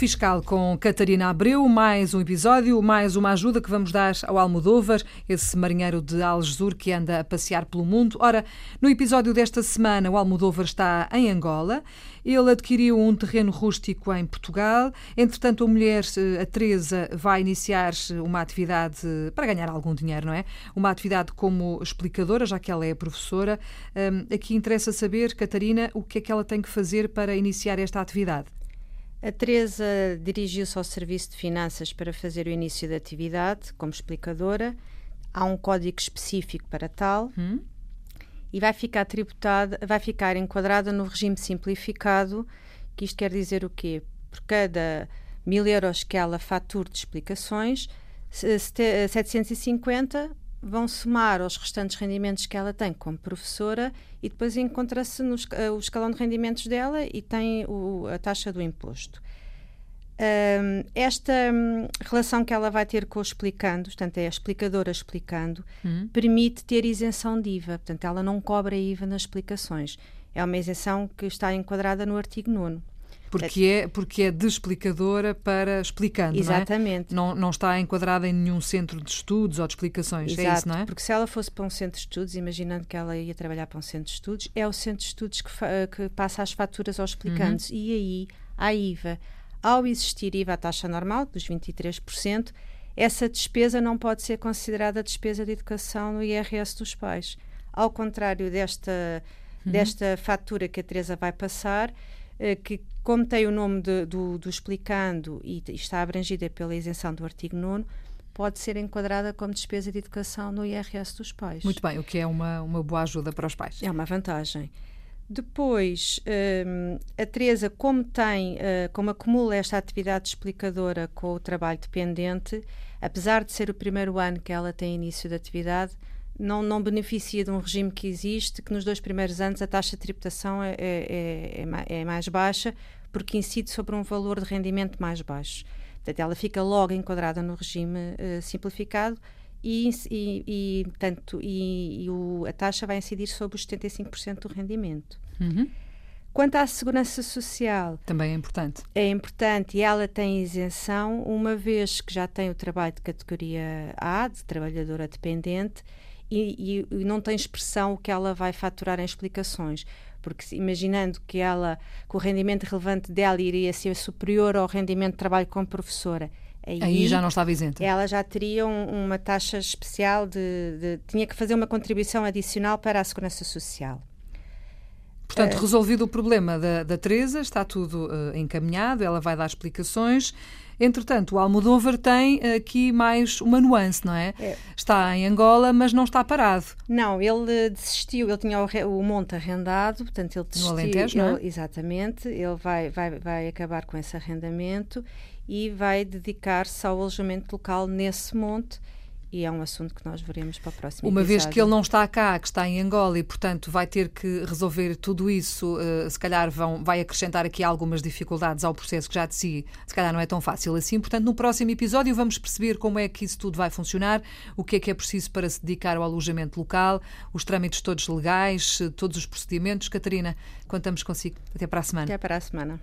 Fiscal com Catarina Abreu, mais um episódio, mais uma ajuda que vamos dar ao Almodóvar, esse marinheiro de Algesur que anda a passear pelo mundo. Ora, no episódio desta semana, o Almodóvar está em Angola. Ele adquiriu um terreno rústico em Portugal. Entretanto, a mulher, a Teresa, vai iniciar uma atividade para ganhar algum dinheiro, não é? Uma atividade como explicadora, já que ela é professora. Aqui interessa saber, Catarina, o que é que ela tem que fazer para iniciar esta atividade. A Teresa dirigiu-se ao Serviço de Finanças para fazer o início da atividade como explicadora. Há um código específico para tal hum. e vai ficar tributada, vai ficar enquadrada no regime simplificado, que isto quer dizer o quê? Por cada mil euros que ela fature de explicações, 750 vão somar aos restantes rendimentos que ela tem como professora e depois encontra-se no o escalão de rendimentos dela e tem o, a taxa do imposto. Um, esta um, relação que ela vai ter com o explicando, portanto, é a explicadora explicando, uhum. permite ter isenção de IVA. Portanto, ela não cobra IVA nas explicações. É uma isenção que está enquadrada no artigo 9. Porque é, porque é de explicadora para explicando, Exatamente. Não, é? não, não está enquadrada em nenhum centro de estudos ou de explicações, Exato, é isso, não é? porque se ela fosse para um centro de estudos, imaginando que ela ia trabalhar para um centro de estudos, é o centro de estudos que, que passa as faturas aos explicantes. Uhum. E aí, a IVA, ao existir IVA à taxa normal, dos 23%, essa despesa não pode ser considerada despesa de educação no IRS dos pais. Ao contrário desta, uhum. desta fatura que a Teresa vai passar, eh, que, como tem o nome de, do, do, explicando e está abrangida pela isenção do artigo 9, pode ser enquadrada como despesa de educação no IRS dos pais. Muito bem, o que é uma, uma boa ajuda para os pais. É uma vantagem. Depois, um, a Teresa, como tem, uh, como acumula esta atividade explicadora com o trabalho dependente, apesar de ser o primeiro ano que ela tem início de atividade, não, não beneficia de um regime que existe, que nos dois primeiros anos a taxa de tributação é, é, é, é mais baixa, porque incide sobre um valor de rendimento mais baixo. Portanto, ela fica logo enquadrada no regime uh, simplificado e, e, e, tanto, e, e o, a taxa vai incidir sobre os 75% do rendimento. Uhum. Quanto à segurança social. Também é importante. É importante e ela tem isenção, uma vez que já tem o trabalho de categoria A, de trabalhadora dependente, e, e, não tem expressão o que ela vai faturar em explicações. Porque imaginando que ela, que o rendimento relevante dela iria ser superior ao rendimento de trabalho como professora, Aí, aí, já não estava isenta. Ela já teria um, uma taxa especial de, de, tinha que fazer uma contribuição adicional para a segurança social. Portanto, uh, resolvido o problema da, da Teresa, está tudo uh, encaminhado, ela vai dar explicações. Entretanto, o Almodóvar tem aqui mais uma nuance, não é? é? Está em Angola, mas não está parado. Não, ele desistiu, ele tinha o, o monte arrendado, portanto ele desistiu. No Alentejo, não é? Exatamente, ele vai, vai, vai acabar com esse arrendamento e vai dedicar-se ao alojamento local nesse monte e é um assunto que nós veremos para o próximo Uma episódio. vez que ele não está cá, que está em Angola e, portanto, vai ter que resolver tudo isso, uh, se calhar vão, vai acrescentar aqui algumas dificuldades ao processo que já de si, se calhar não é tão fácil assim. Portanto, no próximo episódio vamos perceber como é que isso tudo vai funcionar, o que é que é preciso para se dedicar ao alojamento local, os trâmites todos legais, todos os procedimentos. Catarina, contamos consigo. Até para a semana. Até para a semana.